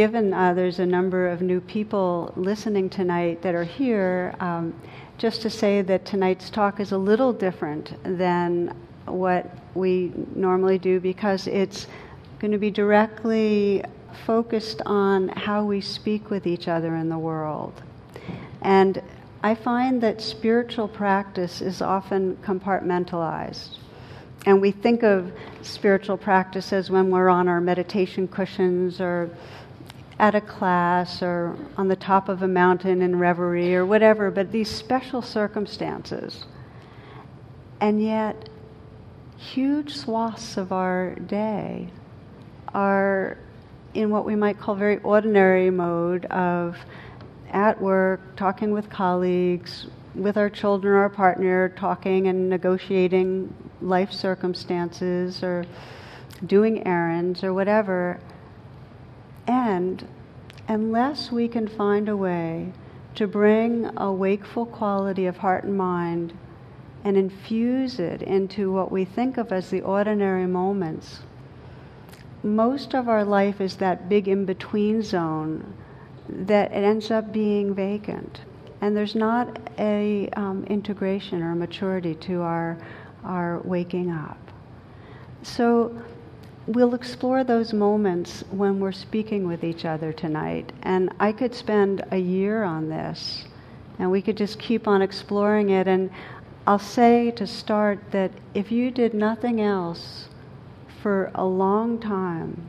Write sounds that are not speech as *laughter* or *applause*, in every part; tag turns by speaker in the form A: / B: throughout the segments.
A: given uh, there's a number of new people listening tonight that are here, um, just to say that tonight's talk is a little different than what we normally do because it's going to be directly focused on how we speak with each other in the world. And I find that spiritual practice is often compartmentalized. And we think of spiritual practice as when we're on our meditation cushions or at a class or on the top of a mountain in reverie or whatever, but these special circumstances. And yet, huge swaths of our day are in what we might call very ordinary mode of at work, talking with colleagues, with our children or our partner, talking and negotiating life circumstances or doing errands or whatever. And unless we can find a way to bring a wakeful quality of heart and mind and infuse it into what we think of as the ordinary moments, most of our life is that big in between zone that it ends up being vacant. And there's not a um, integration or maturity to our, our waking up. So we'll explore those moments when we're speaking with each other tonight. And I could spend a year on this, and we could just keep on exploring it. And I'll say to start that if you did nothing else for a long time,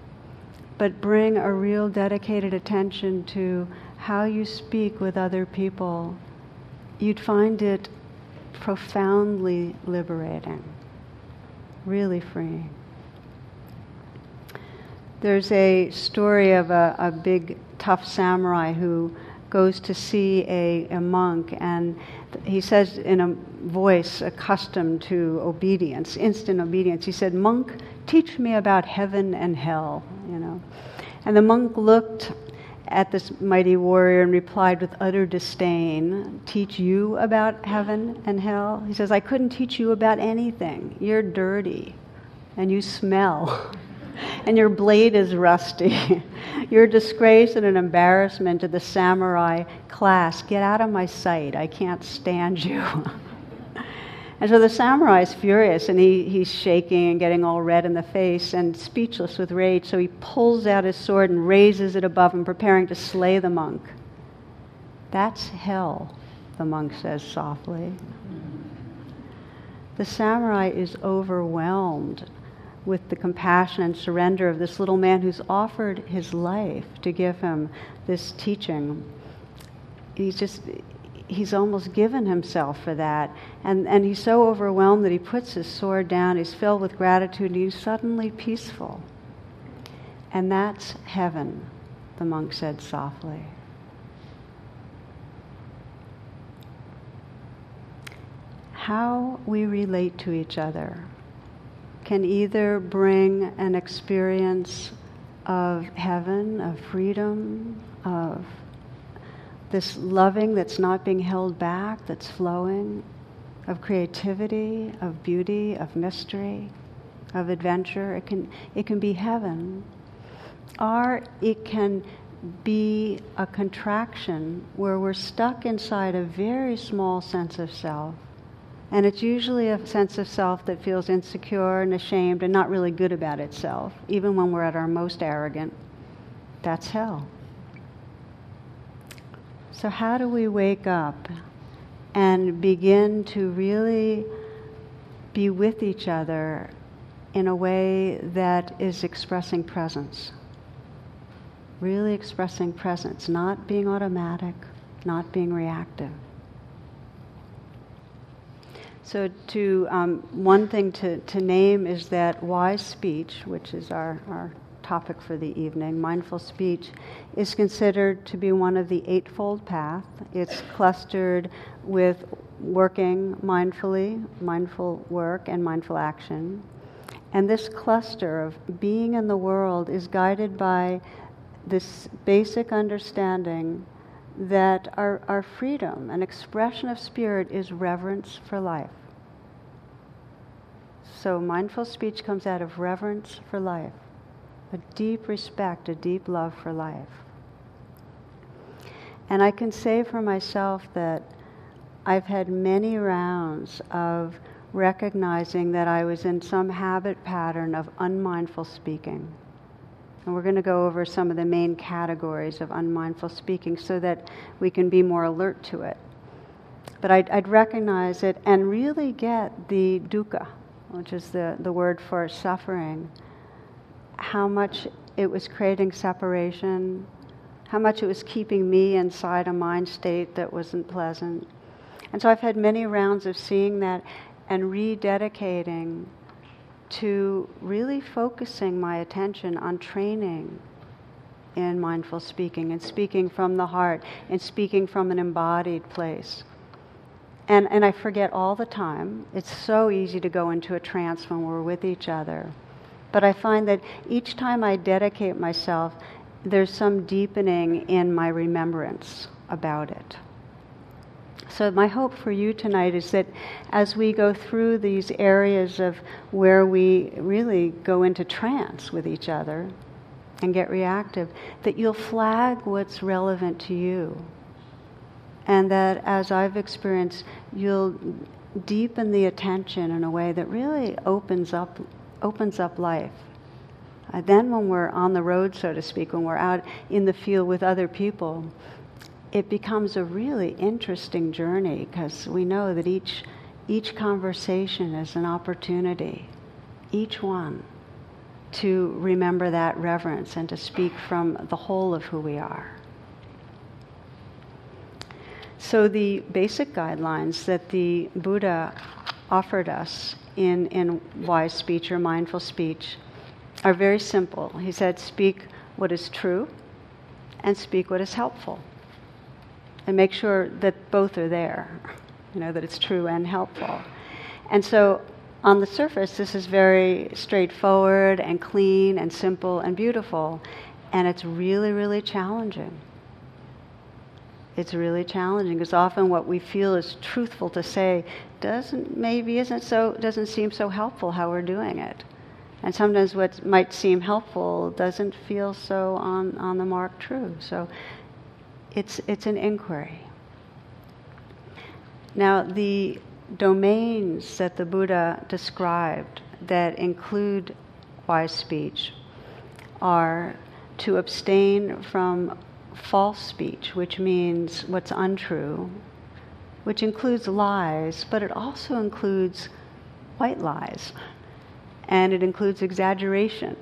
A: but bring a real dedicated attention to how you speak with other people, you'd find it profoundly liberating, really freeing. There's a story of a, a big, tough samurai who goes to see a, a monk, and he says in a voice accustomed to obedience, instant obedience, he said, Monk, teach me about heaven and hell, you know. And the monk looked at this mighty warrior and replied with utter disdain, Teach you about heaven and hell? He says, I couldn't teach you about anything. You're dirty and you smell. *laughs* and your blade is rusty. *laughs* You're a disgrace and an embarrassment to the samurai class. Get out of my sight. I can't stand you. *laughs* and so the samurai is furious and he, he's shaking and getting all red in the face and speechless with rage. So he pulls out his sword and raises it above him, preparing to slay the monk. That's hell, the monk says softly. The samurai is overwhelmed with the compassion and surrender of this little man who's offered his life to give him this teaching. He's just, he's almost given himself for that. And, and he's so overwhelmed that he puts his sword down, he's filled with gratitude, and he's suddenly peaceful. And that's heaven, the monk said softly. How we relate to each other can either bring an experience of heaven, of freedom, of this loving that's not being held back, that's flowing, of creativity, of beauty, of mystery, of adventure. It can, it can be heaven. Or it can be a contraction where we're stuck inside a very small sense of self and it's usually a sense of self that feels insecure and ashamed and not really good about itself, even when we're at our most arrogant. That's hell. So, how do we wake up and begin to really be with each other in a way that is expressing presence? Really expressing presence, not being automatic, not being reactive. So, to um, one thing to, to name is that wise speech, which is our, our topic for the evening, mindful speech, is considered to be one of the Eightfold Path. It's clustered with working mindfully, mindful work, and mindful action. And this cluster of being in the world is guided by this basic understanding that our, our freedom and expression of spirit is reverence for life. So mindful speech comes out of reverence for life. a deep respect, a deep love for life. And I can say for myself that I've had many rounds of recognizing that I was in some habit pattern of unmindful speaking. And we're going to go over some of the main categories of unmindful speaking so that we can be more alert to it. But I'd, I'd recognize it and really get the dukkha, which is the, the word for suffering, how much it was creating separation, how much it was keeping me inside a mind state that wasn't pleasant. And so I've had many rounds of seeing that and rededicating to really focusing my attention on training in mindful speaking and speaking from the heart and speaking from an embodied place. And, and I forget all the time. It's so easy to go into a trance when we're with each other. But I find that each time I dedicate myself, there's some deepening in my remembrance about it. So, my hope for you tonight is that as we go through these areas of where we really go into trance with each other and get reactive, that you'll flag what's relevant to you. And that as I've experienced, you'll deepen the attention in a way that really opens up, opens up life. Uh, then, when we're on the road, so to speak, when we're out in the field with other people, it becomes a really interesting journey because we know that each, each conversation is an opportunity, each one, to remember that reverence and to speak from the whole of who we are. So, the basic guidelines that the Buddha offered us in, in wise speech or mindful speech are very simple. He said, Speak what is true and speak what is helpful and make sure that both are there, you know, that it's true and helpful. And so on the surface, this is very straightforward and clean and simple and beautiful, and it's really, really challenging. It's really challenging because often what we feel is truthful to say doesn't maybe isn't so doesn't seem so helpful how we're doing it. And sometimes what might seem helpful doesn't feel so on, on the mark true. So it's, it's an inquiry. Now, the domains that the Buddha described that include wise speech are to abstain from false speech, which means what's untrue, which includes lies, but it also includes white lies, and it includes exaggeration.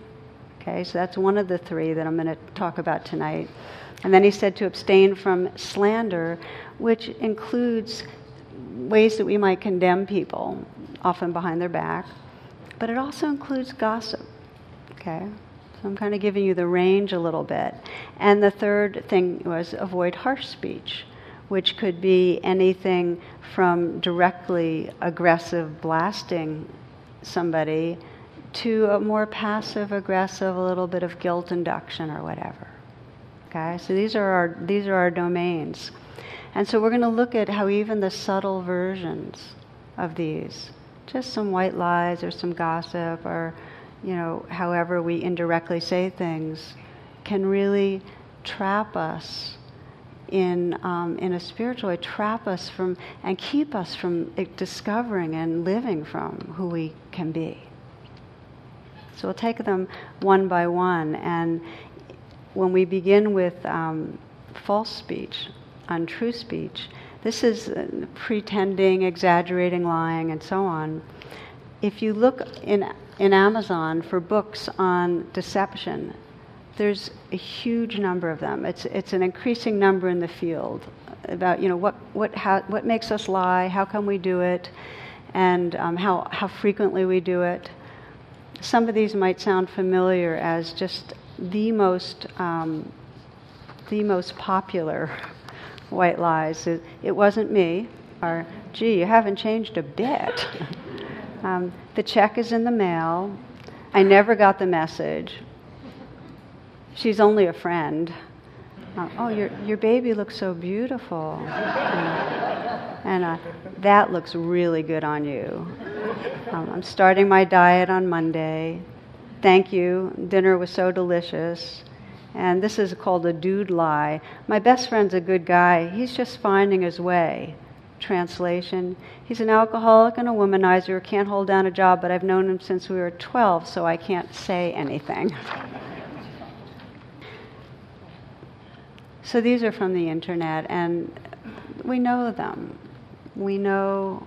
A: Okay, so that's one of the three that I'm going to talk about tonight. And then he said to abstain from slander, which includes ways that we might condemn people, often behind their back, but it also includes gossip. Okay? So I'm kind of giving you the range a little bit. And the third thing was avoid harsh speech, which could be anything from directly aggressive blasting somebody to a more passive aggressive, a little bit of guilt induction or whatever. Okay, so these are our these are our domains, and so we're going to look at how even the subtle versions of these, just some white lies or some gossip or, you know, however we indirectly say things, can really trap us in um, in a spiritual way, trap us from and keep us from discovering and living from who we can be. So we'll take them one by one and when we begin with um, false speech, untrue speech, this is uh, pretending, exaggerating, lying, and so on. If you look in, in Amazon for books on deception, there's a huge number of them. It's, it's an increasing number in the field about, you know, what, what, how, what makes us lie, how come we do it, and um, how, how frequently we do it. Some of these might sound familiar as just the most um, the most popular *laughs* white lies. It, it, wasn't me, or gee, you haven't changed a bit. *laughs* um, the check is in the mail. I never got the message. She's only a friend. Uh, oh, your your baby looks so beautiful, and uh, that looks really good on you. Um, I'm starting my diet on Monday. Thank you. Dinner was so delicious. And this is called a dude lie. My best friend's a good guy. He's just finding his way. Translation He's an alcoholic and a womanizer, who can't hold down a job, but I've known him since we were 12, so I can't say anything. so these are from the internet, and we know them. We know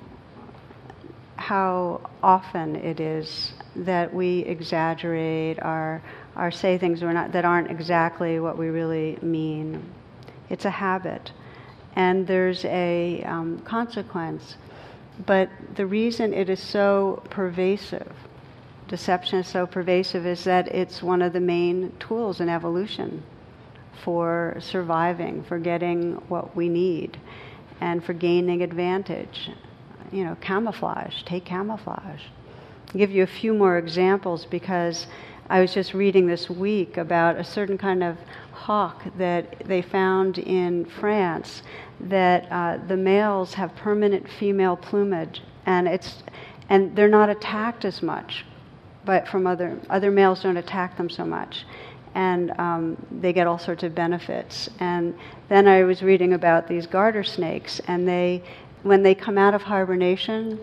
A: how often it is that we exaggerate or, or say things not, that aren't exactly what we really mean. It's a habit and there's a um, consequence. But the reason it is so pervasive, deception is so pervasive, is that it's one of the main tools in evolution for surviving, for getting what we need, and for gaining advantage. You know, camouflage, take camouflage. I'll give you a few more examples because I was just reading this week about a certain kind of hawk that they found in France that uh, the males have permanent female plumage and it's and they're not attacked as much but from other other males don't attack them so much. And um, they get all sorts of benefits. And then i was reading about these garter snakes and they when they come out of hibernation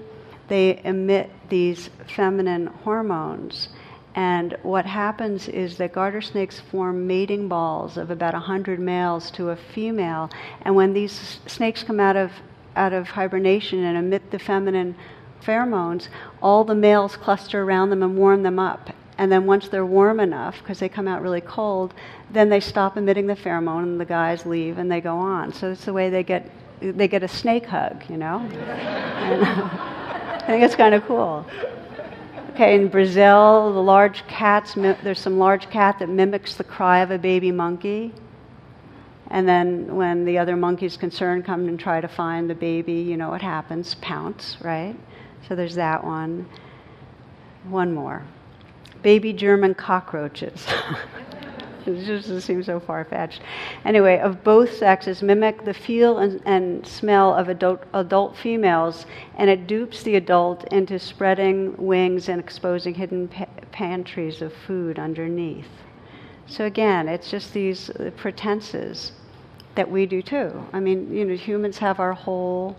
A: they emit these feminine hormones and what happens is that garter snakes form mating balls of about 100 males to a female. And when these snakes come out of, out of hibernation and emit the feminine pheromones, all the males cluster around them and warm them up. And then once they're warm enough, because they come out really cold, then they stop emitting the pheromone and the guys leave and they go on. So it's the way they get, they get a snake hug, you know? and, *laughs* I think it's kind of cool. Okay, in Brazil, the large cats, there's some large cat that mimics the cry of a baby monkey. And then when the other monkeys concerned come and try to find the baby, you know what happens pounce, right? So there's that one. One more. Baby German cockroaches. *laughs* *laughs* it just seems so far fetched. Anyway, of both sexes mimic the feel and, and smell of adult, adult, females, and it dupes the adult into spreading wings and exposing hidden pa- pantries of food underneath. So again, it's just these uh, pretenses that we do too. I mean, you know, humans have our whole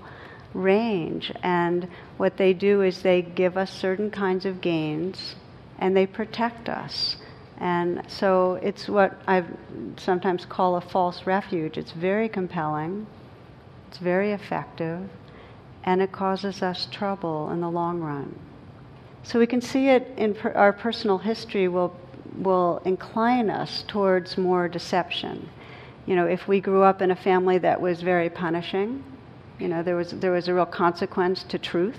A: range, and what they do is they give us certain kinds of gains and they protect us. And so it's what I sometimes call a false refuge. It's very compelling, it's very effective, and it causes us trouble in the long run. So we can see it in per- our personal history will, will incline us towards more deception. You know, if we grew up in a family that was very punishing, you know, there was, there was a real consequence to truth,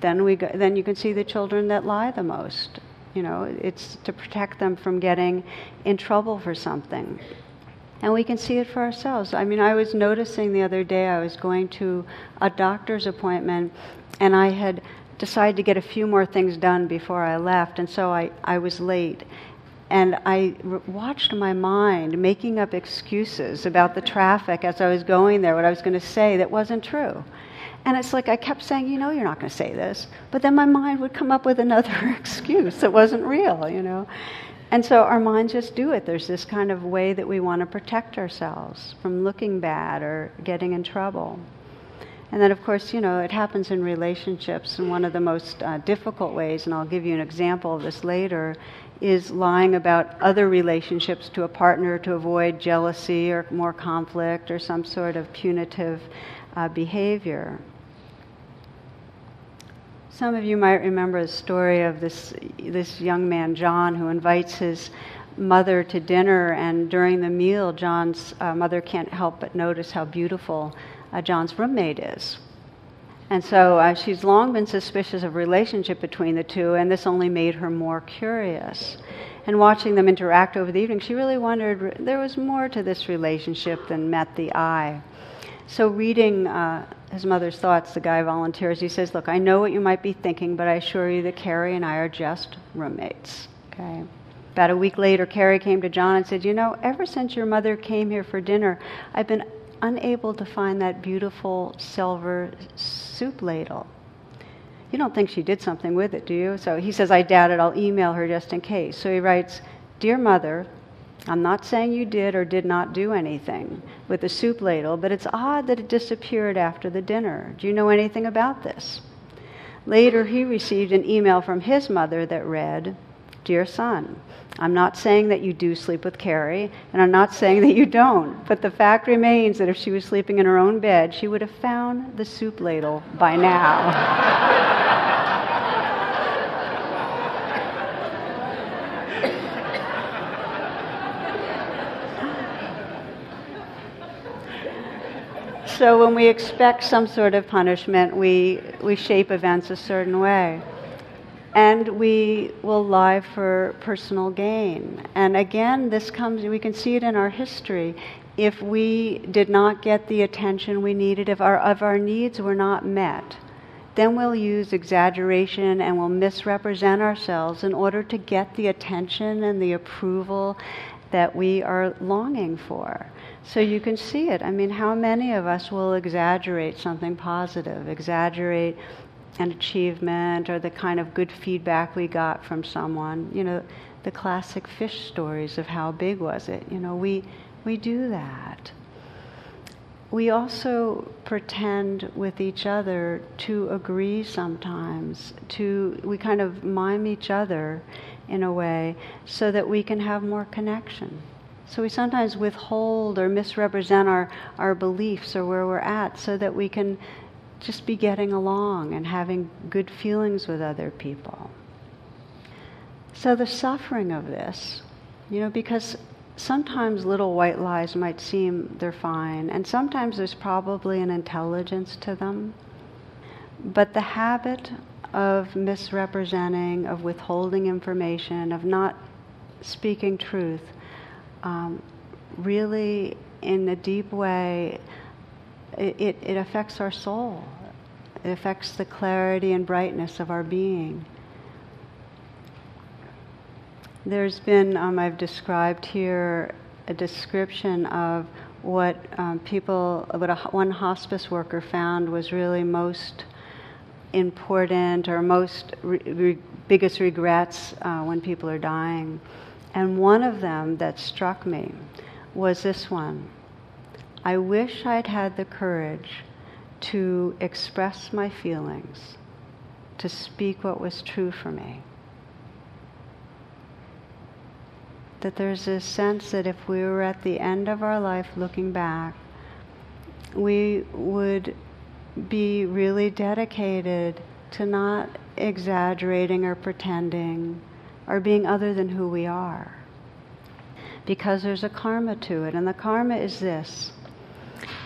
A: then, we go, then you can see the children that lie the most you know, it's to protect them from getting in trouble for something. And we can see it for ourselves. I mean, I was noticing the other day, I was going to a doctor's appointment, and I had decided to get a few more things done before I left, and so I, I was late. And I watched my mind making up excuses about the traffic as I was going there, what I was going to say that wasn't true. And it's like I kept saying, you know, you're not going to say this. But then my mind would come up with another *laughs* excuse that wasn't real, you know. And so our minds just do it. There's this kind of way that we want to protect ourselves from looking bad or getting in trouble. And then, of course, you know, it happens in relationships. And one of the most uh, difficult ways, and I'll give you an example of this later, is lying about other relationships to a partner to avoid jealousy or more conflict or some sort of punitive uh, behavior. Some of you might remember the story of this, this young man, John, who invites his mother to dinner, and during the meal, John's uh, mother can't help but notice how beautiful uh, John's roommate is. And so uh, she's long been suspicious of relationship between the two, and this only made her more curious. And watching them interact over the evening, she really wondered there was more to this relationship than met the eye. So, reading uh, his mother's thoughts, the guy volunteers. He says, Look, I know what you might be thinking, but I assure you that Carrie and I are just roommates. Okay? About a week later, Carrie came to John and said, You know, ever since your mother came here for dinner, I've been unable to find that beautiful silver soup ladle. You don't think she did something with it, do you? So he says, I doubt it. I'll email her just in case. So he writes, Dear Mother, I'm not saying you did or did not do anything with the soup ladle, but it's odd that it disappeared after the dinner. Do you know anything about this? Later, he received an email from his mother that read, Dear son, I'm not saying that you do sleep with Carrie, and I'm not saying that you don't, but the fact remains that if she was sleeping in her own bed, she would have found the soup ladle by now. *laughs* so when we expect some sort of punishment, we, we shape events a certain way. And we will lie for personal gain. And again, this comes, we can see it in our history. If we did not get the attention we needed, if our, if our needs were not met, then we'll use exaggeration and we'll misrepresent ourselves in order to get the attention and the approval that we are longing for. So you can see it. I mean, how many of us will exaggerate something positive, exaggerate an achievement or the kind of good feedback we got from someone? You know, the classic fish stories of how big was it? You know, we, we do that. We also pretend with each other to agree sometimes, to, we kind of mime each other in a way so that we can have more connection. So we sometimes withhold or misrepresent our, our beliefs or where we're at so that we can just be getting along and having good feelings with other people. So the suffering of this, you know, because sometimes little white lies might seem they're fine, and sometimes there's probably an intelligence to them. But the habit of misrepresenting, of withholding information, of not speaking truth, um, really, in a deep way, it, it, affects our soul. It affects the clarity and brightness of our being. There's been, um, I've described here a description of what um, people, what a, one hospice worker found was really most important or most re- re- biggest regrets uh, when people are dying. And one of them that struck me was this one I wish I'd had the courage to express my feelings, to speak what was true for me. That there's this sense that if we were at the end of our life looking back, we would be really dedicated to not exaggerating or pretending or being other than who we are. Because there's a karma to it, and the karma is this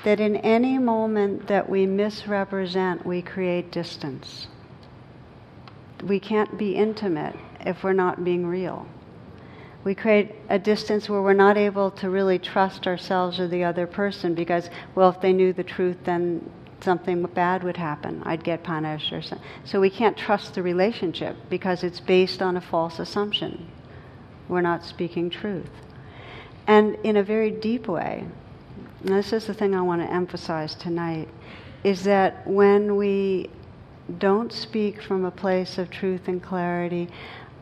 A: that in any moment that we misrepresent, we create distance. We can't be intimate if we're not being real. We create a distance where we're not able to really trust ourselves or the other person because, well, if they knew the truth, then something bad would happen. I'd get punished or something. So we can't trust the relationship because it's based on a false assumption. We're not speaking truth. And in a very deep way, this is the thing I want to emphasize tonight, is that when we don't speak from a place of truth and clarity,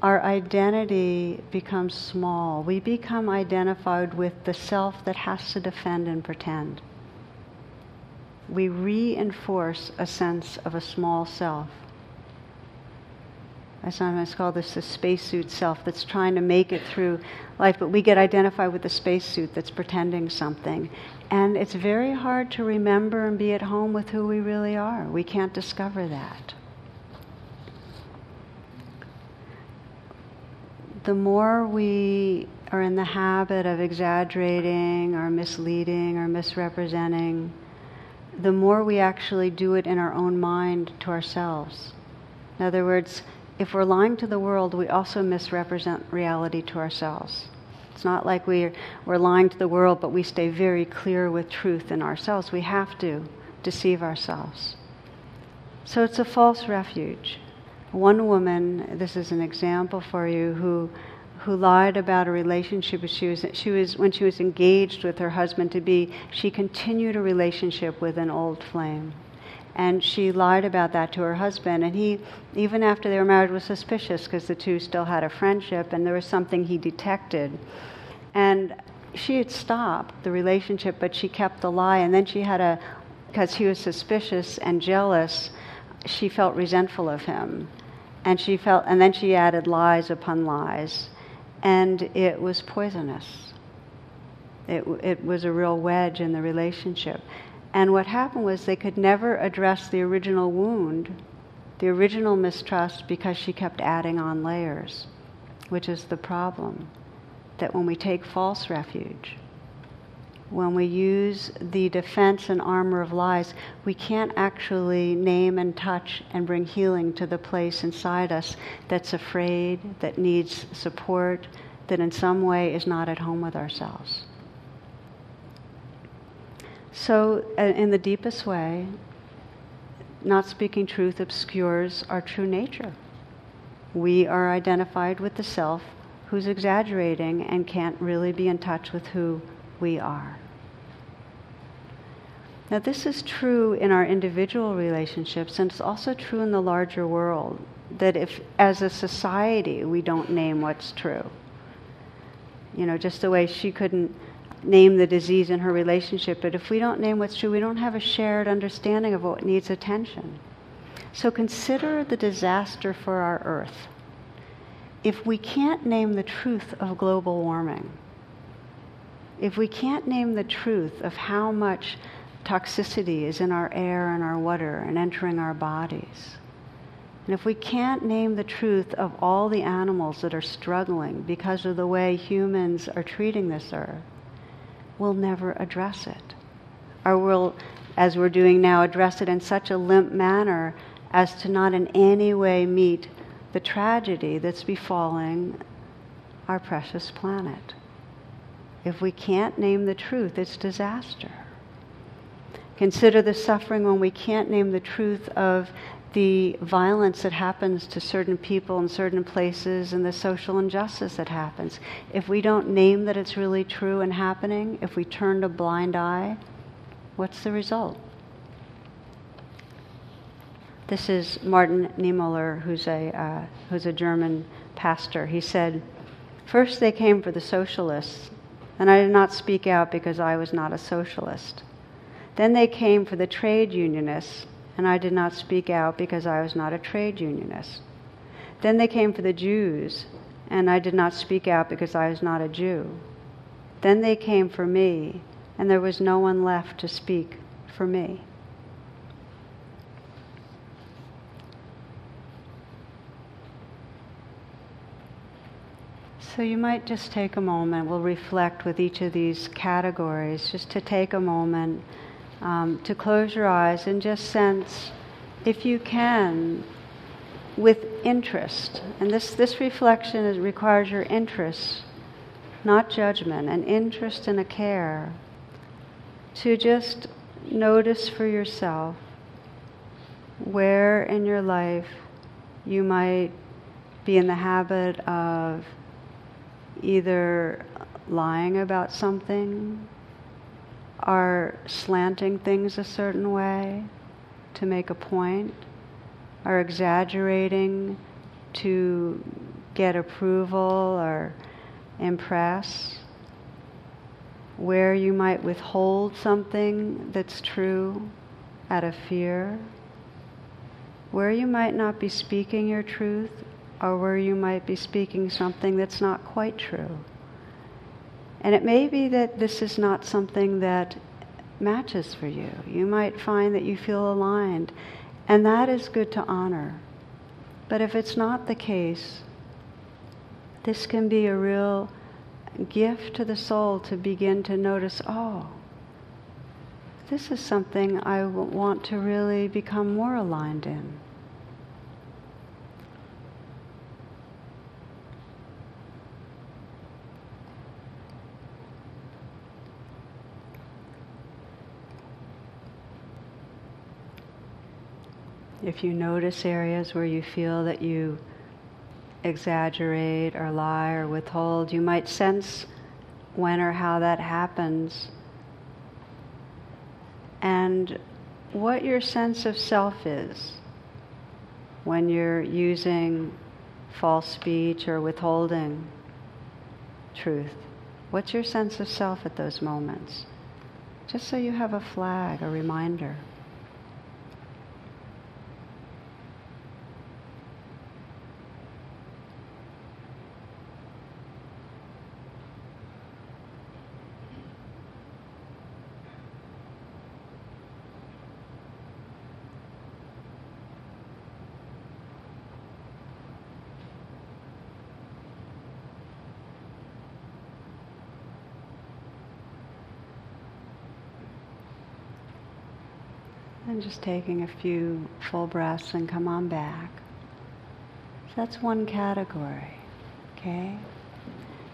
A: our identity becomes small. We become identified with the self that has to defend and pretend we reinforce a sense of a small self. I sometimes call this the spacesuit self that's trying to make it through life, but we get identified with the spacesuit that's pretending something. And it's very hard to remember and be at home with who we really are. We can't discover that. The more we are in the habit of exaggerating or misleading or misrepresenting, the more we actually do it in our own mind to ourselves. In other words, if we're lying to the world, we also misrepresent reality to ourselves. It's not like we're, we're lying to the world, but we stay very clear with truth in ourselves. We have to deceive ourselves. So it's a false refuge. One woman, this is an example for you, who who lied about a relationship she was, she was when she was engaged with her husband to be she continued a relationship with an old flame And she lied about that to her husband. And he, even after they were married, was suspicious because the two still had a friendship and there was something he detected. And she had stopped the relationship, but she kept the lie. And then she had a, because he was suspicious and jealous, she felt resentful of him. And she felt, and then she added lies upon lies. And it was poisonous. It, it was a real wedge in the relationship. And what happened was they could never address the original wound, the original mistrust, because she kept adding on layers, which is the problem. That when we take false refuge, when we use the defense and armor of lies, we can't actually name and touch and bring healing to the place inside us that's afraid, that needs support, that in some way is not at home with ourselves. So, uh, in the deepest way, not speaking truth obscures our true nature. We are identified with the self who's exaggerating and can't really be in touch with who we are. Now, this is true in our individual relationships, and it's also true in the larger world. That if, as a society, we don't name what's true, you know, just the way she couldn't name the disease in her relationship, but if we don't name what's true, we don't have a shared understanding of what needs attention. So consider the disaster for our Earth. If we can't name the truth of global warming, if we can't name the truth of how much toxicity is in our air and our water and entering our bodies. And if we can't name the truth of all the animals that are struggling because of the way humans are treating this earth, we'll never address it. Or we'll, as we're doing now, address it in such a limp manner as to not in any way meet the tragedy that's befalling our precious planet. If we can't name the truth, it's disaster. Consider the suffering when we can't name the truth of the violence that happens to certain people in certain places and the social injustice that happens. If we don't name that it's really true and happening, if we turn a blind eye, what's the result? This is Martin Niemöller, who's a, uh, who's a German pastor. He said, First they came for the socialists, and I did not speak out because I was not a socialist. Then they came for the trade unionists, and I did not speak out because I was not a trade unionist. Then they came for the Jews, and I did not speak out because I was not a Jew. Then they came for me, and there was no one left to speak for me. So you might just take a moment, we'll reflect with each of these categories, just to take a moment um, to close your eyes and just sense, if you can, with interest. And this, this reflection is, requires your interest, not judgment, an interest and a care to just notice for yourself where in your life you might be in the habit of either lying about something are slanting things a certain way to make a point, are exaggerating to get approval or impress, where you might withhold something that's true out of fear, where you might not be speaking your truth, or where you might be speaking something that's not quite true. And it may be that this is not something that matches for you. You might find that you feel aligned, and that is good to honor. But if it's not the case, this can be a real gift to the soul to begin to notice oh, this is something I want to really become more aligned in. If you notice areas where you feel that you exaggerate or lie or withhold, you might sense when or how that happens. And what your sense of self is when you're using false speech or withholding truth. What's your sense of self at those moments? Just so you have a flag, a reminder. And just taking a few full breaths and come on back. So that's one category, okay?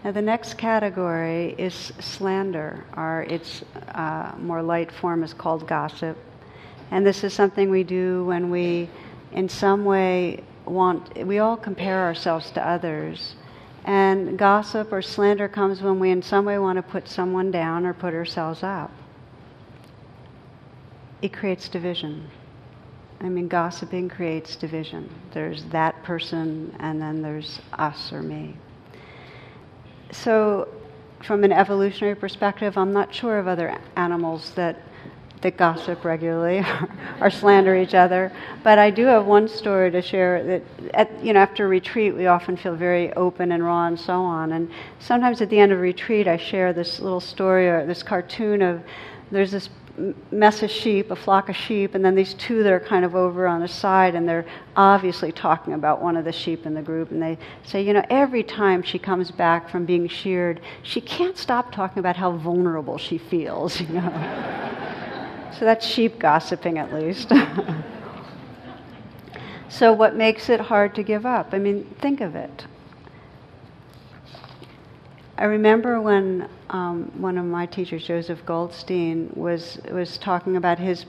A: Now the next category is slander, or its uh, more light form is called gossip. And this is something we do when we, in some way, want, we all compare ourselves to others. And gossip or slander comes when we, in some way, want to put someone down or put ourselves up it creates division. I mean, gossiping creates division. There's that person, and then there's us or me. So, from an evolutionary perspective, I'm not sure of other animals that that gossip regularly *laughs* or slander each other. But I do have one story to share that, at, you know, after retreat, we often feel very open and raw and so on. And sometimes at the end of retreat, I share this little story or this cartoon of there's this mess of sheep, a flock of sheep, and then these two that are kind of over on the side, and they're obviously talking about one of the sheep in the group. And they say, you know, every time she comes back from being sheared, she can't stop talking about how vulnerable she feels, *laughs* you know. so that's sheep gossiping, at least. *laughs* so, what makes it hard to give up? I mean, think of it. I remember when um, one of my teachers, Joseph Goldstein, was was talking about his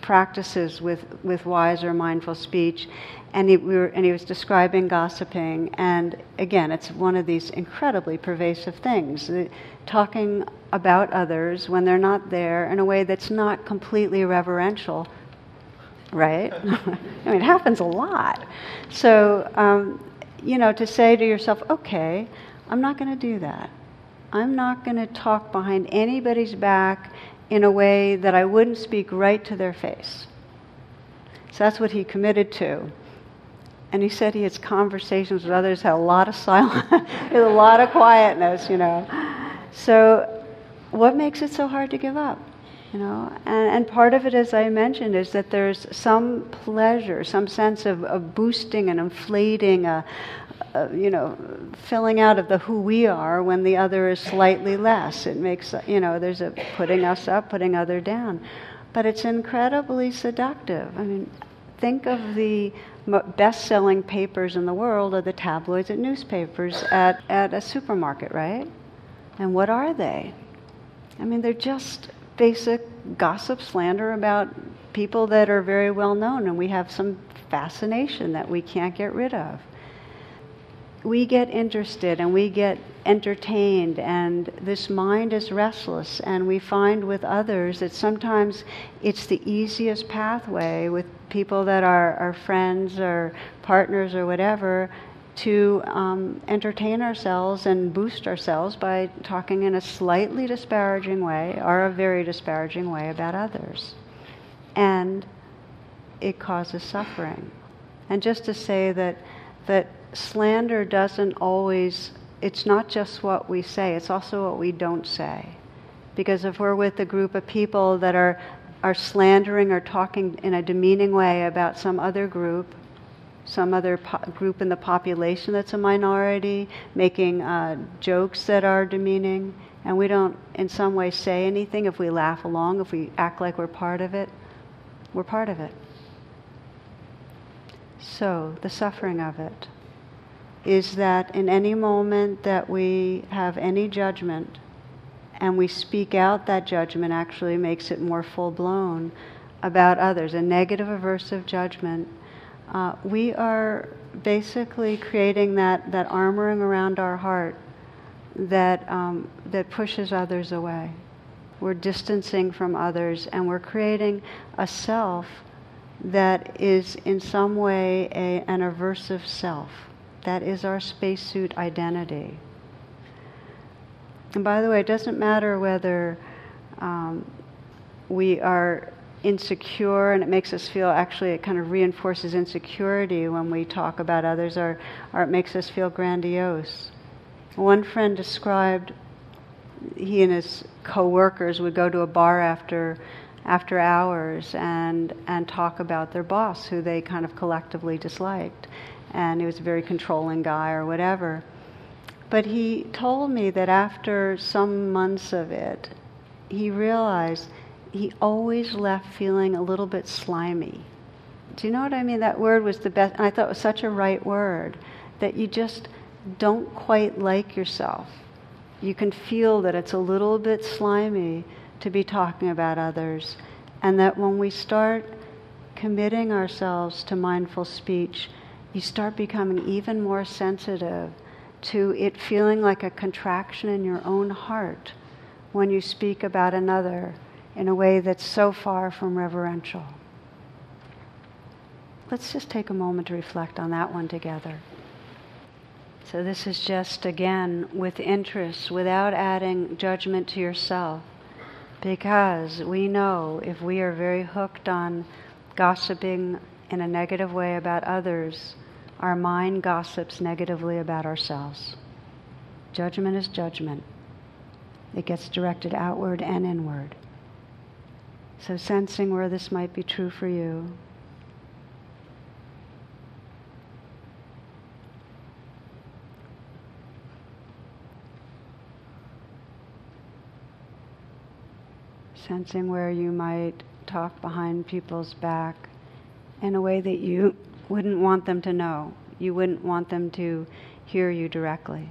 A: practices with, with wise or mindful speech, and he, we were, and he was describing gossiping. And again, it's one of these incredibly pervasive things, talking about others when they're not there in a way that's not completely reverential, right? *laughs* I mean, it happens a lot. So, um, you know, to say to yourself, okay, I'm not going to do that. I'm not going to talk behind anybody's back in a way that I wouldn't speak right to their face. So that's what he committed to. And he said he had conversations with others, had a lot of silence, *laughs* a lot of quietness, you know. So, what makes it so hard to give up? You know, and, and part of it, as I mentioned, is that there's some pleasure, some sense of, of boosting and inflating a, uh, you know, filling out of the who we are when the other is slightly less. It makes, you know, there's a putting us up, putting other down. But it's incredibly seductive. I mean, think of the best selling papers in the world are the tabloids and newspapers at, at a supermarket, right? And what are they? I mean, they're just basic gossip slander about people that are very well known, and we have some fascination that we can't get rid of we get interested and we get entertained, and this mind is restless. And we find with others that sometimes it's the easiest pathway with people that are our friends or partners or whatever to um, entertain ourselves and boost ourselves by talking in a slightly disparaging way or a very disparaging way about others. And it causes suffering. And just to say that, that slander doesn't always, it's not just what we say, it's also what we don't say. Because if we're with a group of people that are, are slandering or talking in a demeaning way about some other group, some other po- group in the population that's a minority, making uh, jokes that are demeaning, and we don't in some way say anything, if we laugh along, if we act like we're part of it, we're part of it. So, the suffering of it is that in any moment that we have any judgment and we speak out that judgment actually makes it more full blown about others, a negative aversive judgment, uh, we are basically creating that, that armoring around our heart that, um, that pushes others away. we're distancing from others, and we're creating a self that is in some way a, an aversive self. That is our spacesuit identity. And by the way, it doesn't matter whether um, we are insecure and it makes us feel actually it kind of reinforces insecurity when we talk about others or, or it makes us feel grandiose. One friend described he and his co-workers would go to a bar after after hours and and talk about their boss who they kind of collectively disliked. And he was a very controlling guy or whatever. But he told me that after some months of it he realized he always left feeling a little bit slimy. Do you know what i mean? That word was the best and i thought it was such a right word that you just don't quite like yourself. You can feel that it's a little bit slimy to be talking about others, and that when we start committing ourselves to mindful speech, you start becoming even more sensitive to it feeling like a contraction in your own heart when you speak about another in a way that's so far from reverential. Let's just take a moment to reflect on that one together. So, this is just again with interest, without adding judgment to yourself. Because we know if we are very hooked on gossiping in a negative way about others, our mind gossips negatively about ourselves. Judgment is judgment, it gets directed outward and inward. So, sensing where this might be true for you, sensing where you might talk behind people's back in a way that you *laughs* wouldn't want them to know. You wouldn't want them to hear you directly.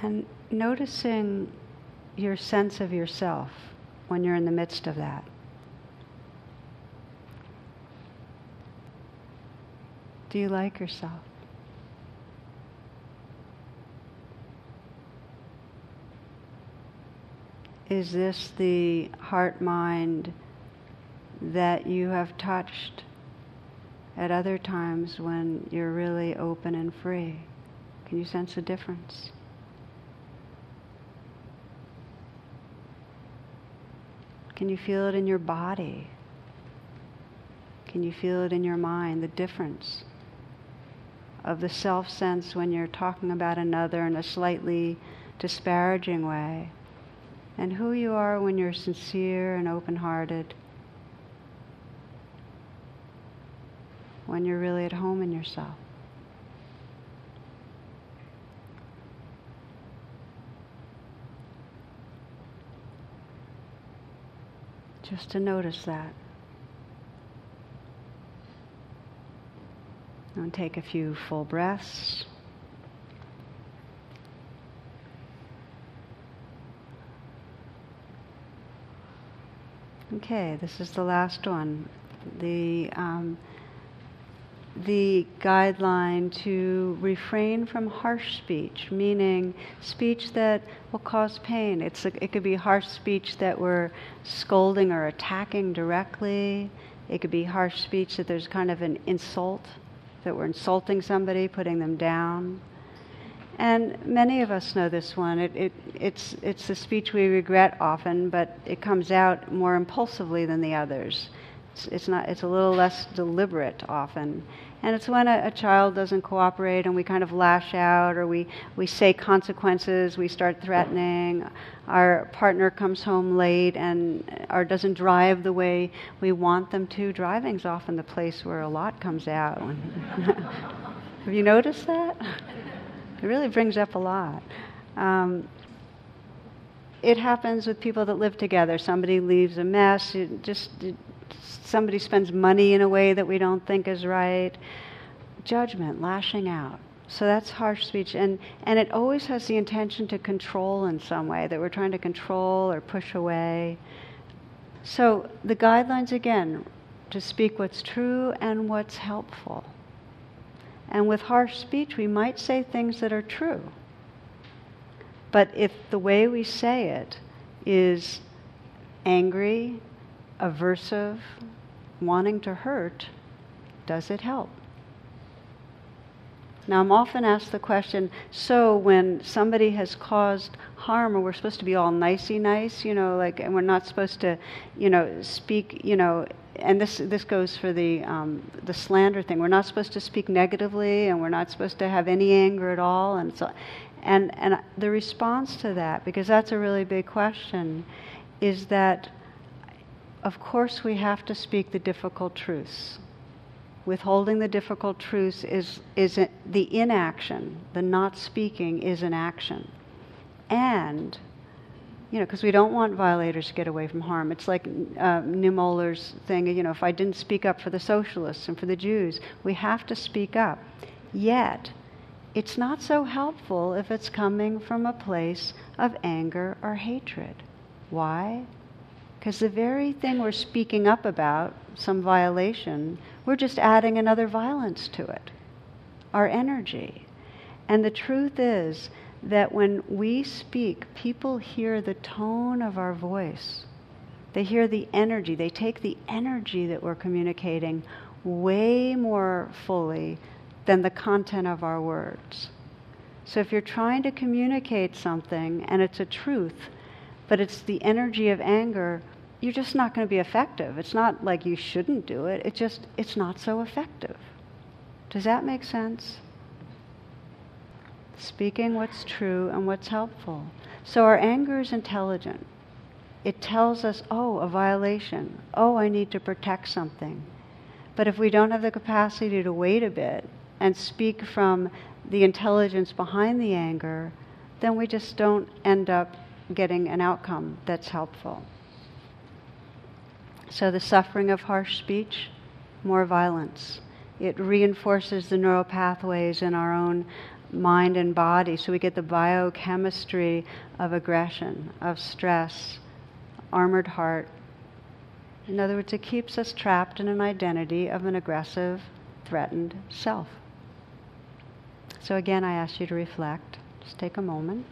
A: And noticing your sense of yourself when you're in the midst of that. Do you like yourself? Is this the heart mind that you have touched at other times when you're really open and free? Can you sense a difference? Can you feel it in your body? Can you feel it in your mind, the difference of the self sense when you're talking about another in a slightly disparaging way, and who you are when you're sincere and open hearted, when you're really at home in yourself? Just to notice that. And take a few full breaths. Okay, this is the last one. The um, the guideline to refrain from harsh speech, meaning speech that will cause pain. It's a, it could be harsh speech that we're scolding or attacking directly. It could be harsh speech that there's kind of an insult, that we're insulting somebody, putting them down. And many of us know this one. It, it, it's, it's the speech we regret often, but it comes out more impulsively than the others. It's, it's, not, it's a little less deliberate often. And it's when a, a, child doesn't cooperate and we kind of lash out or we, we say consequences, we start threatening. Our partner comes home late and or doesn't drive the way we want them to. Driving's often the place where a lot comes out. *laughs* Have you noticed that? It really brings up a lot. Um, it happens with people that live together. Somebody leaves a mess. It just it, somebody spends money in a way that we don't think is right. Judgment, lashing out. So that's harsh speech. And, and it always has the intention to control in some way, that we're trying to control or push away. So the guidelines, again, to speak what's true and what's helpful. And with harsh speech, we might say things that are true. But if the way we say it is angry, aversive, wanting to hurt, does it help? Now, I'm often asked the question so when somebody has caused harm, or we're supposed to be all nicey nice, you know, like, and we're not supposed to, you know, speak, you know, and this, this goes for the, um, the slander thing. We're not supposed to speak negatively, and we're not supposed to have any anger at all. And, so, and, and the response to that, because that's a really big question, is that, of course, we have to speak the difficult truths withholding the difficult truths is, is the inaction, the not speaking is an action. And, you know, because we don't want violators to get away from harm. It's like uh, Niemöller's thing, you know, if I didn't speak up for the socialists and for the Jews, we have to speak up. Yet, it's not so helpful if it's coming from a place of anger or hatred. Why? Because the very thing we're speaking up about, some violation, we're just adding another violence to it, our energy. And the truth is that when we speak, people hear the tone of our voice. They hear the energy. They take the energy that we're communicating way more fully than the content of our words. So if you're trying to communicate something and it's a truth, but it's the energy of anger, you're just not going to be effective. It's not like you shouldn't do it. It's just, it's not so effective. Does that make sense? Speaking what's true and what's helpful. So our anger is intelligent. It tells us, oh, a violation. Oh, I need to protect something. But if we don't have the capacity to wait a bit and speak from the intelligence behind the anger, then we just don't end up getting an outcome that's helpful. So the suffering of harsh speech, more violence. It reinforces the neural pathways in our own mind and body, so we get the biochemistry of aggression, of stress, armored heart. In other words, it keeps us trapped in an identity of an aggressive, threatened self. So again, I ask you to reflect. Just take a moment.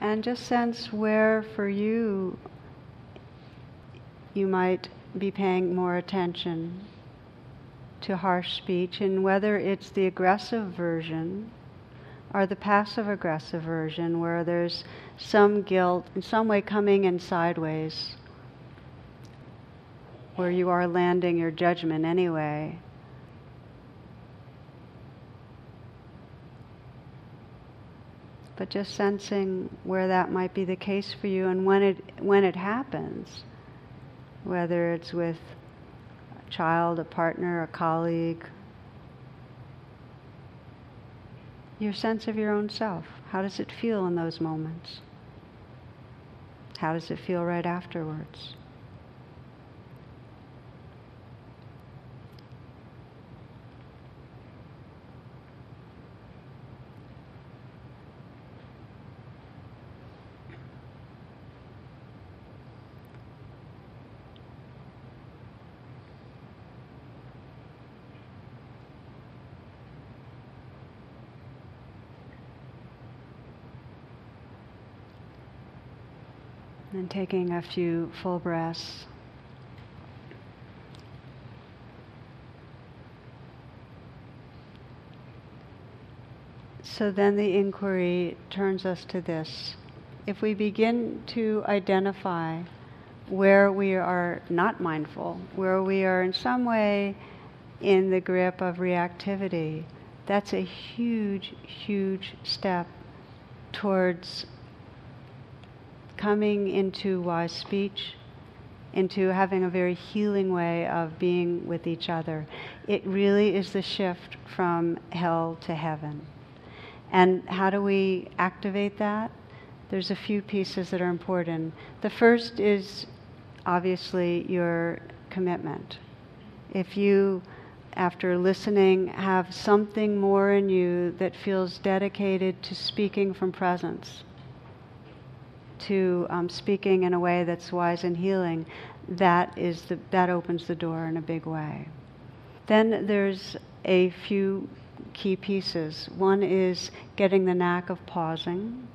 A: And just sense where for you you might be paying more attention to harsh speech and whether it's the aggressive version or the passive aggressive version where there's some guilt in some way coming in sideways where you are landing your judgment anyway but just sensing where that might be the case for you and when it when it happens whether it's with a child a partner a colleague. Your sense of your own self. How does it feel in those moments? How does it feel right afterwards And taking a few full breaths. So then the inquiry turns us to this. If we begin to identify where we are not mindful, where we are in some way in the grip of reactivity, that's a huge, huge step towards coming into wise speech, into having a very healing way of being with each other. It really is the shift from hell to heaven. And how do we activate that? There's a few pieces that are important. The first is obviously your commitment. If you, after listening, have something more in you that feels dedicated to speaking from presence, to um, speaking in a way that's wise and healing, that is the, that opens the door in a big way. Then there's a few key pieces. One is getting the knack of pausing.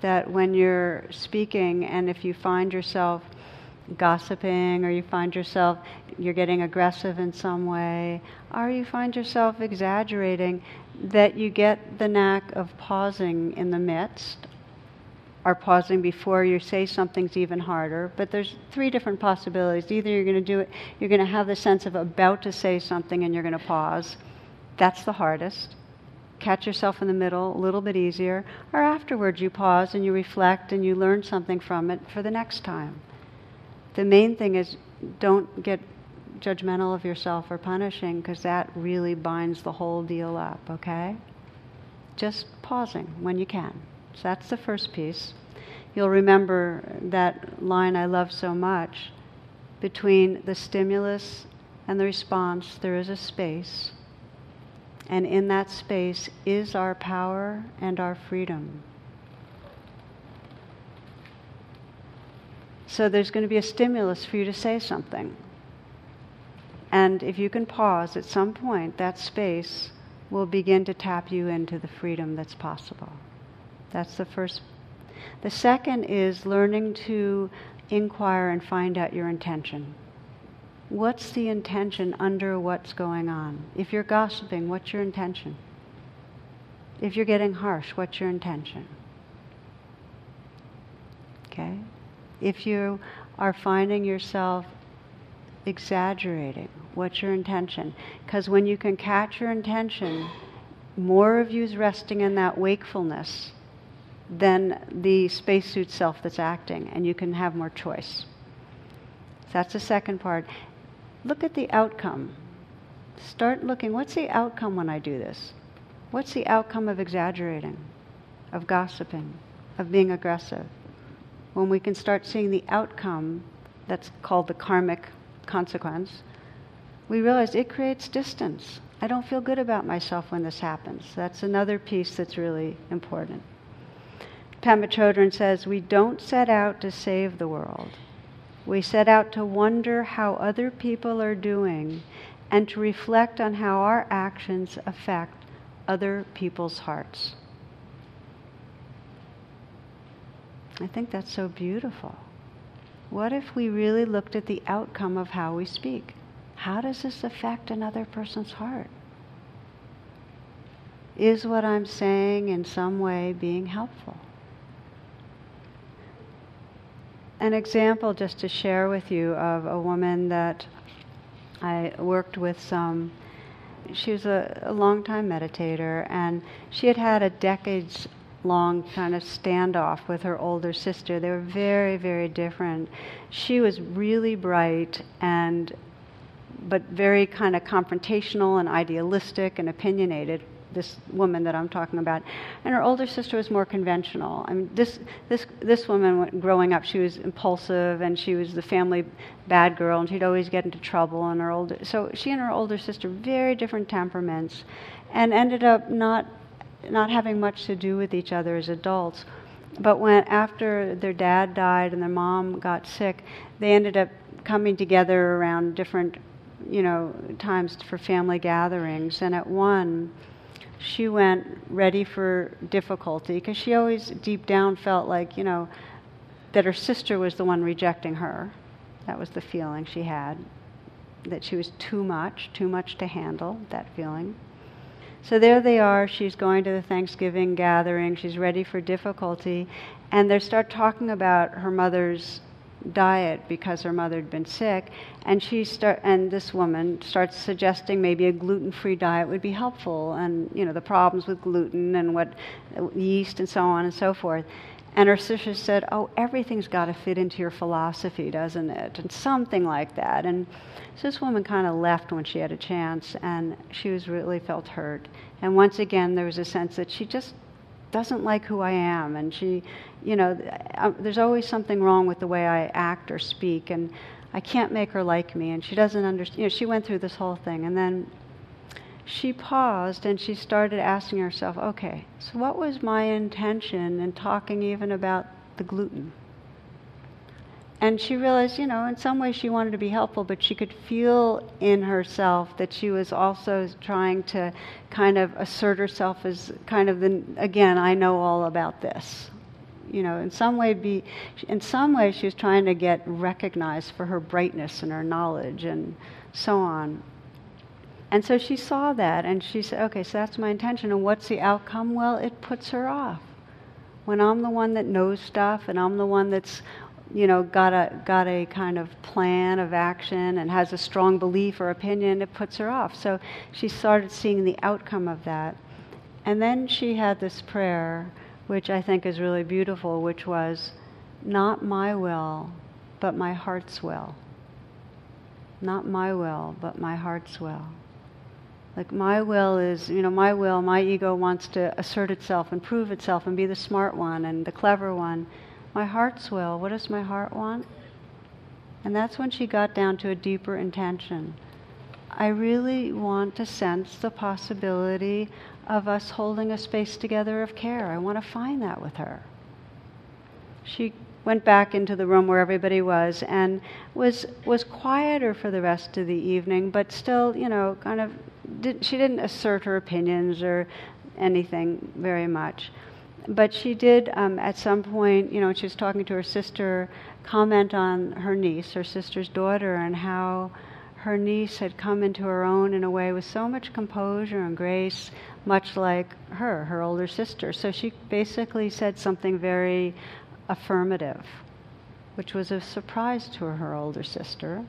A: That when you're speaking, and if you find yourself gossiping, or you find yourself you're getting aggressive in some way, or you find yourself exaggerating, that you get the knack of pausing in the midst are pausing before you say something's even harder. But there's three different possibilities. Either you're going to do it, you're going to have the sense of about to say something and you're going to pause. That's the hardest. Catch yourself in the middle, a little bit easier. Or afterwards, you pause and you reflect and you learn something from it for the next time. The main thing is don't get judgmental of yourself or punishing because that really binds the whole deal up, okay? Just pausing when you can. So that's the first piece. You'll remember that line I love so much. Between the stimulus and the response, there is a space. And in that space is our power and our freedom. So there's going to be a stimulus for you to say something. And if you can pause at some point, that space will begin to tap you into the freedom that's possible. That's the first. The second is learning to inquire and find out your intention. What's the intention under what's going on? If you're gossiping, what's your intention? If you're getting harsh, what's your intention? Okay? If you are finding yourself exaggerating, what's your intention? Because when you can catch your intention, more of you is resting in that wakefulness than the spacesuit self that's acting, and you can have more choice. That's the second part. Look at the outcome. Start looking what's the outcome when I do this? What's the outcome of exaggerating, of gossiping, of being aggressive? When we can start seeing the outcome that's called the karmic consequence, we realize it creates distance. I don't feel good about myself when this happens. That's another piece that's really important. Pema Chodron says, We don't set out to save the world. We set out to wonder how other people are doing and to reflect on how our actions affect other people's hearts. I think that's so beautiful. What if we really looked at the outcome of how we speak? How does this affect another person's heart? Is what I'm saying in some way being helpful? An example just to share with you of a woman that I worked with some. She was a, a long time meditator, and she had had a decades long kind of standoff with her older sister. They were very, very different. She was really bright and but very kind of confrontational and idealistic and opinionated this woman that I'm talking about. And her older sister was more conventional. I mean, this, this, this woman, growing up, she was impulsive and she was the family bad girl and she'd always get into trouble. And her older, so she and her older sister, very different temperaments, and ended up not, not having much to do with each other as adults. But when after their dad died and their mom got sick, they ended up coming together around different you know times for family gatherings and at one she went ready for difficulty because she always deep down felt like, you know, that her sister was the one rejecting her. That was the feeling she had, that she was too much, too much to handle, that feeling. So there they are, she's going to the Thanksgiving gathering, she's ready for difficulty, and they start talking about her mother's diet because her mother had been sick, and she start and this woman starts suggesting maybe a gluten-free diet would be helpful, and you know the problems with gluten and what yeast and so on and so forth. And her sister said, "Oh, everything's got to fit into your philosophy, doesn't it?" And something like that. And so this woman kind of left when she had a chance, and she was really felt hurt. And once again, there was a sense that she just doesn't like who I am, and she, you know, uh, there's always something wrong with the way I act or speak, and I can't make her like me, and she doesn't understand. You know, she went through this whole thing, and then she paused and she started asking herself, okay, so what was my intention in talking even about the gluten? And she realized, you know, in some ways she wanted to be helpful, but she could feel in herself that she was also trying to kind of assert herself as kind of the, again, I know all about this. You know, in some way, be, in some way, she was trying to get recognized for her brightness and her knowledge and so on. And so she saw that and she said, okay, so that's my intention. And what's the outcome? Well, it puts her off. When I'm the one that knows stuff and I'm the one that's, you know, got a, got a kind of plan of action and has a strong belief or opinion, it puts her off. So she started seeing the outcome of that. And then she had this prayer, which I think is really beautiful, which was, not my will, but my heart's will. Not my will, but my heart's will. Like my will is, you know, my will, my ego wants to assert itself and prove itself and be the smart one and the clever one. My heart's will, what does my heart want? And that's when she got down to a deeper intention. I really want to sense the possibility of us holding a space together of care. I want to find that with her. She went back into the room where everybody was and was was quieter for the rest of the evening, but still, you know, kind of did, she didn't assert her opinions or anything very much. But she did, um, at some point, you know, she was talking to her sister, comment on her niece, her sister's daughter, and how her niece had come into her own in a way with so much composure and grace, much like her, her older sister. So she basically said something very affirmative, which was a surprise to her older sister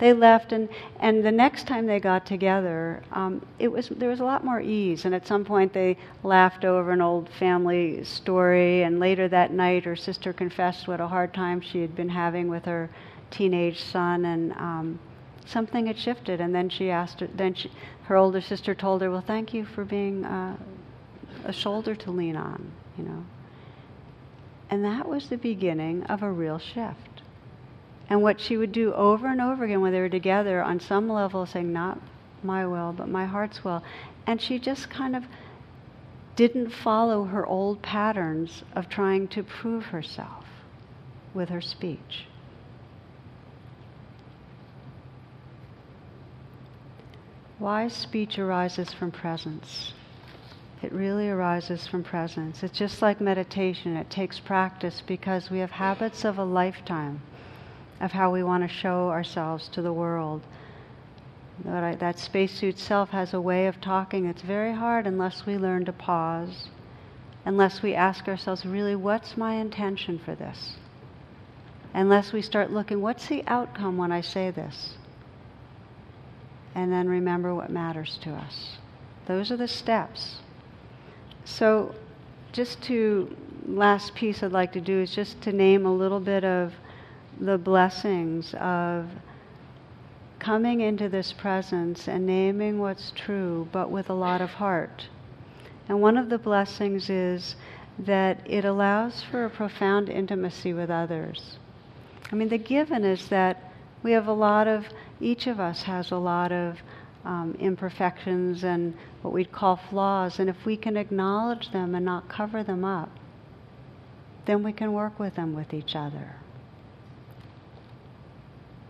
A: they left, and, and the next time they got together, um, it was there was a lot more ease. And at some point, they laughed over an old family story. And later that night, her sister confessed what a hard time she had been having with her teenage son, and um, something had shifted. And then she asked her. Then she, her older sister told her, "Well, thank you for being uh, a shoulder to lean on," you know. And that was the beginning of a real shift. And what she would do over and over again when they were together, on some level, saying, Not my will, but my heart's will. And she just kind of didn't follow her old patterns of trying to prove herself with her speech. Wise speech arises from presence. It really arises from presence. It's just like meditation, it takes practice because we have habits of a lifetime of how we want to show ourselves to the world. That, that spacesuit self has a way of talking. It's very hard unless we learn to pause, unless we ask ourselves, really, what's my intention for this? Unless we start looking, what's the outcome when I say this? And then remember what matters to us. Those are the steps. So, just to, last piece I'd like to do is just to name a little bit of the blessings of coming into this presence and naming what's true, but with a lot of heart. And one of the blessings is that it allows for a profound intimacy with others. I mean, the given is that we have a lot of, each of us has a lot of um, imperfections and what we'd call flaws. And if we can acknowledge them and not cover them up, then we can work with them with each other.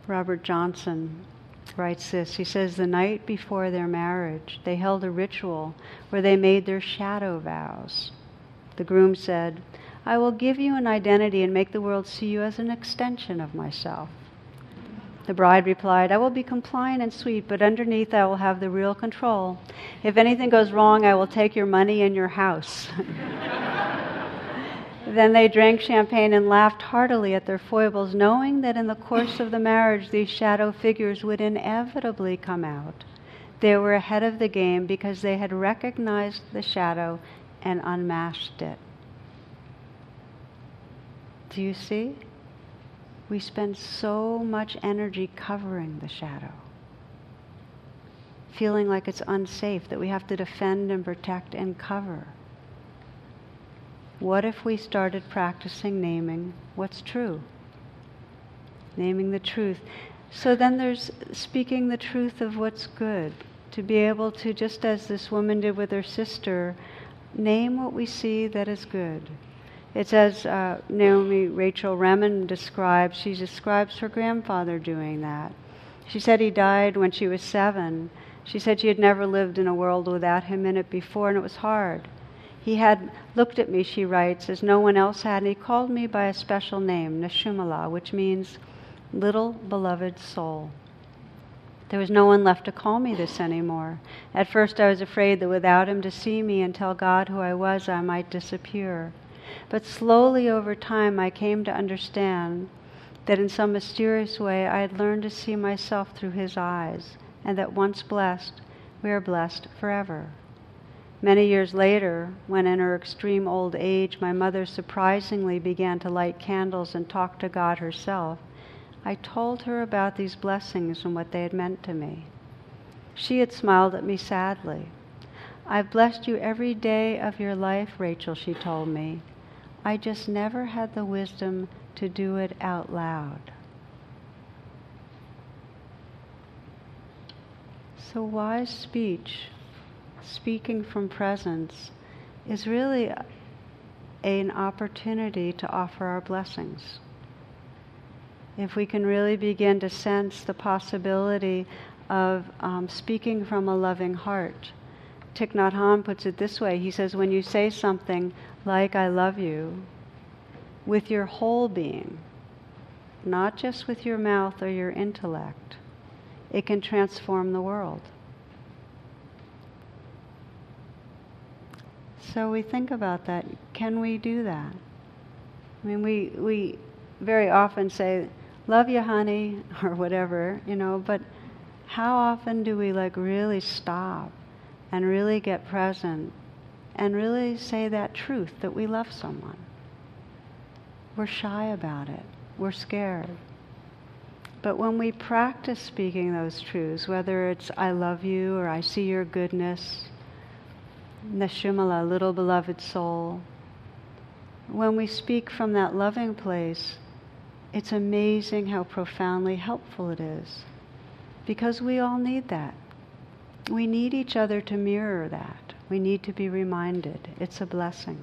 A: Robert Johnson writes this. He says, The night before their marriage, they held a ritual where they made their shadow vows. The groom said, I will give you an identity and make the world see you as an extension of myself. The bride replied, I will be compliant and sweet, but underneath I will have the real control. If anything goes wrong, I will take your money and your house. *laughs* Then they drank champagne and laughed heartily at their foibles, knowing that in the course of the marriage these shadow figures would inevitably come out. They were ahead of the game because they had recognized the shadow and unmasked it. Do you see? We spend so much energy covering the shadow, feeling like it's unsafe, that we have to defend and protect and cover. What if we started practicing naming what's true? naming the truth. So then there's speaking the truth of what's good, to be able to, just as this woman did with her sister, name what we see that is good. It's as uh, Naomi Rachel Remen describes, she describes her grandfather doing that. She said he died when she was seven. She said she had never lived in a world without him in it before, and it was hard. He had looked at me, she writes, as no one else had, and he called me by a special name, Neshumala, which means little beloved soul. There was no one left to call me this anymore. At first, I was afraid that without him to see me and tell God who I was, I might disappear. But slowly over time, I came to understand that in some mysterious way, I had learned to see myself through his eyes, and that once blessed, we are blessed forever. Many years later, when in her extreme old age my mother surprisingly began to light candles and talk to God herself, I told her about these blessings and what they had meant to me. She had smiled at me sadly. I've blessed you every day of your life, Rachel, she told me. I just never had the wisdom to do it out loud. So, wise speech, speaking from presence, is really an opportunity to offer our blessings if we can really begin to sense the possibility of um, speaking from a loving heart. Thich Nhat Hanh puts it this way he says, When you say something like, I love you, with your whole being, not just with your mouth or your intellect, it can transform the world. So we think about that. Can we do that? I mean, we, we very often say, love you, honey, *laughs* or whatever, you know, but how often do we like really stop and really get present and really say that truth that we love someone? We're shy about it. We're scared. But when we practice speaking those truths, whether it's I love you or I see your goodness, Neshumala, little beloved soul, when we speak from that loving place, it's amazing how profoundly helpful it is. Because we all need that. We need each other to mirror that. We need to be reminded. It's a blessing.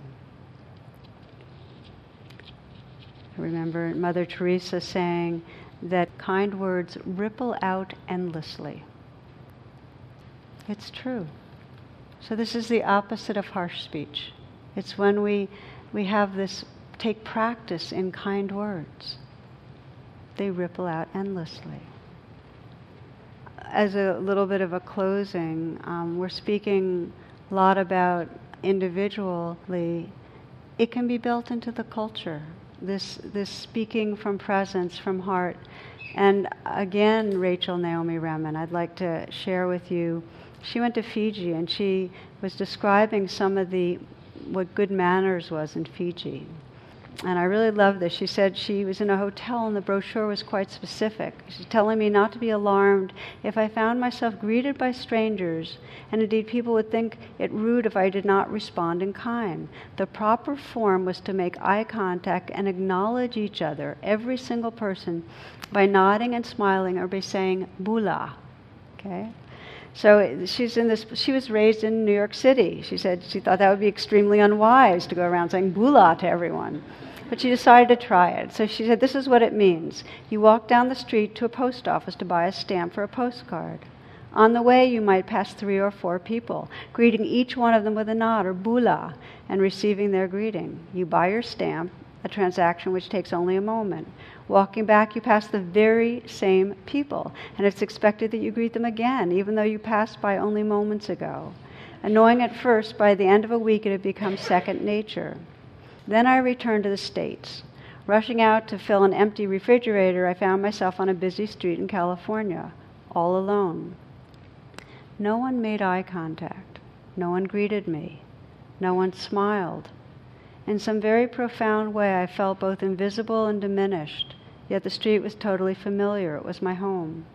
A: I remember Mother Teresa saying that kind words ripple out endlessly. It's true. So this is the opposite of harsh speech. It's when we, we have this, take practice in kind words they ripple out endlessly. As a little bit of a closing, um, we're speaking a lot about individually. It can be built into the culture. This this speaking from presence, from heart, and again, Rachel Naomi Remen, I'd like to share with you. She went to Fiji and she was describing some of the what good manners was in Fiji and I really love this. She said she was in a hotel and the brochure was quite specific. She's telling me not to be alarmed if I found myself greeted by strangers, and indeed people would think it rude if I did not respond in kind. The proper form was to make eye contact and acknowledge each other, every single person, by nodding and smiling or by saying bula. Okay? So she's in this. She was raised in New York City. She said she thought that would be extremely unwise to go around saying "bula" to everyone. But she decided to try it. So she said, This is what it means. You walk down the street to a post office to buy a stamp for a postcard. On the way, you might pass three or four people, greeting each one of them with a nod or bula and receiving their greeting. You buy your stamp, a transaction which takes only a moment. Walking back, you pass the very same people, and it's expected that you greet them again, even though you passed by only moments ago. Annoying at first, by the end of a week, it had become second nature. Then I returned to the States. Rushing out to fill an empty refrigerator, I found myself on a busy street in California, all alone. No one made eye contact. No one greeted me. No one smiled. In some very profound way, I felt both invisible and diminished, yet the street was totally familiar. It was my home.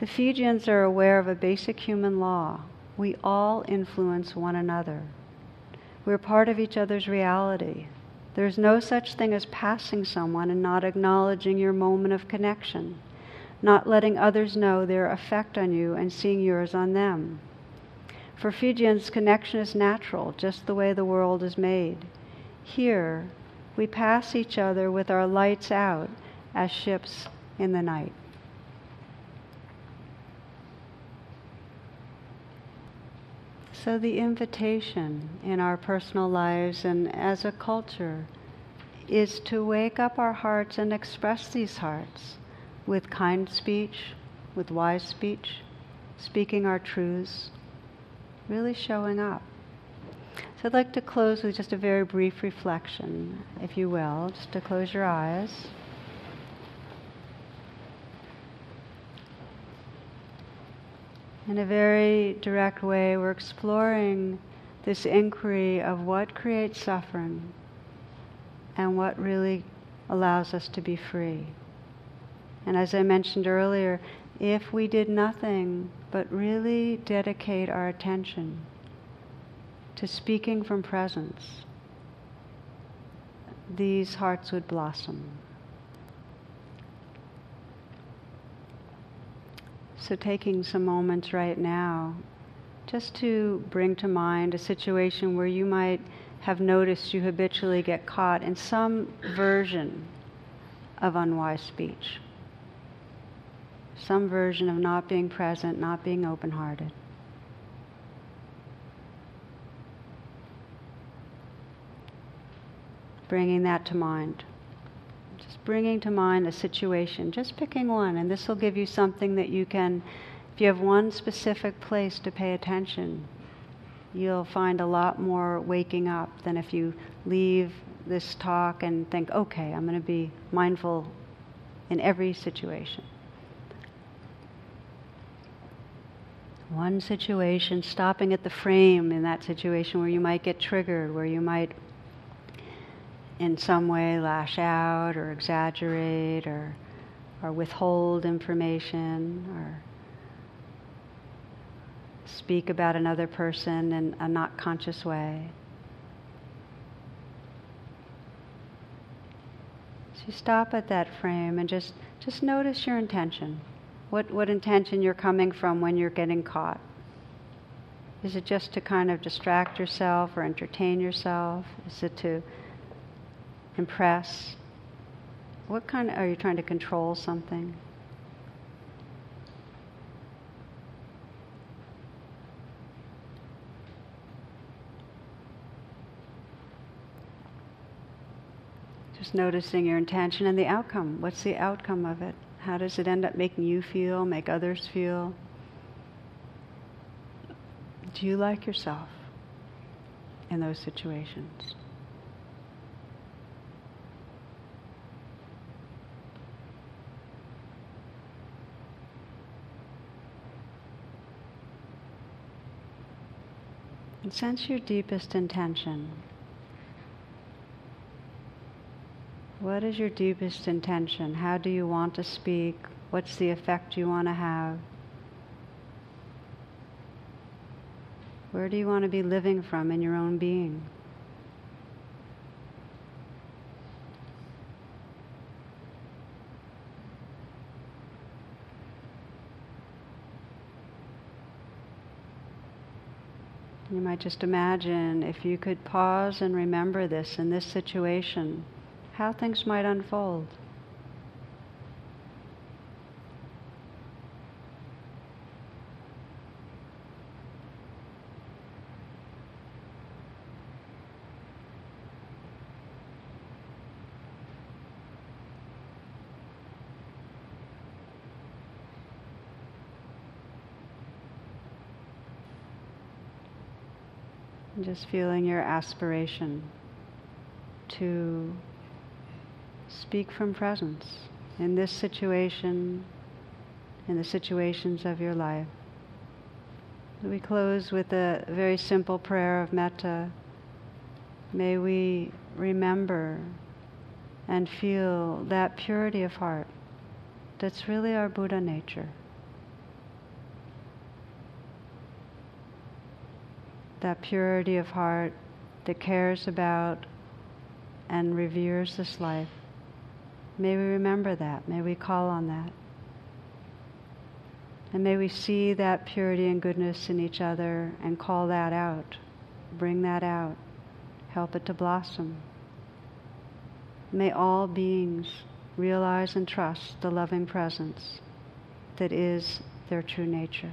A: The Fijians are aware of a basic human law we all influence one another. We're part of each other's reality. There's no such thing as passing someone and not acknowledging your moment of connection, not letting others know their effect on you and seeing yours on them. For Fijians, connection is natural, just the way the world is made. Here, we pass each other with our lights out as ships in the night. So, the invitation in our personal lives and as a culture is to wake up our hearts and express these hearts with kind speech, with wise speech, speaking our truths, really showing up. So I'd like to close with just a very brief reflection, if you will, just to close your eyes. In a very direct way, we're exploring this inquiry of what creates suffering and what really allows us to be free. And as I mentioned earlier, if we did nothing but really dedicate our attention to speaking from presence, these hearts would blossom. So, taking some moments right now just to bring to mind a situation where you might have noticed you habitually get caught in some version of unwise speech, some version of not being present, not being open hearted. Bringing that to mind bringing to mind a situation, just picking one, and this will give you something that you can, if you have one specific place to pay attention, you'll find a lot more waking up than if you leave this talk and think, okay, I'm going to be mindful in every situation. One situation, stopping at the frame in that situation where you might get triggered, where you might in some way lash out or exaggerate or, or withhold information or speak about another person in a not conscious way. So stop at that frame and just, just notice your intention. What, what intention you're coming from when you're getting caught. Is it just to kind of distract yourself or entertain yourself? Is it to impress? What kind of, are you trying to control something? Just noticing your intention and the outcome. What's the outcome of it? How does it end up making you feel, make others feel? Do you like yourself in those situations? And sense your deepest intention. What is your deepest intention? How do you want to speak? What's the effect you want to have? Where do you want to be living from in your own being? You might just imagine if you could pause and remember this in this situation, how things might unfold. Just feeling your aspiration to speak from presence in this situation, in the situations of your life. We close with a very simple prayer of metta. May we remember and feel that purity of heart that's really our Buddha nature. That purity of heart that cares about and reveres this life. May we remember that. May we call on that. And may we see that purity and goodness in each other and call that out, bring that out, help it to blossom. May all beings realize and trust the loving presence that is their true nature.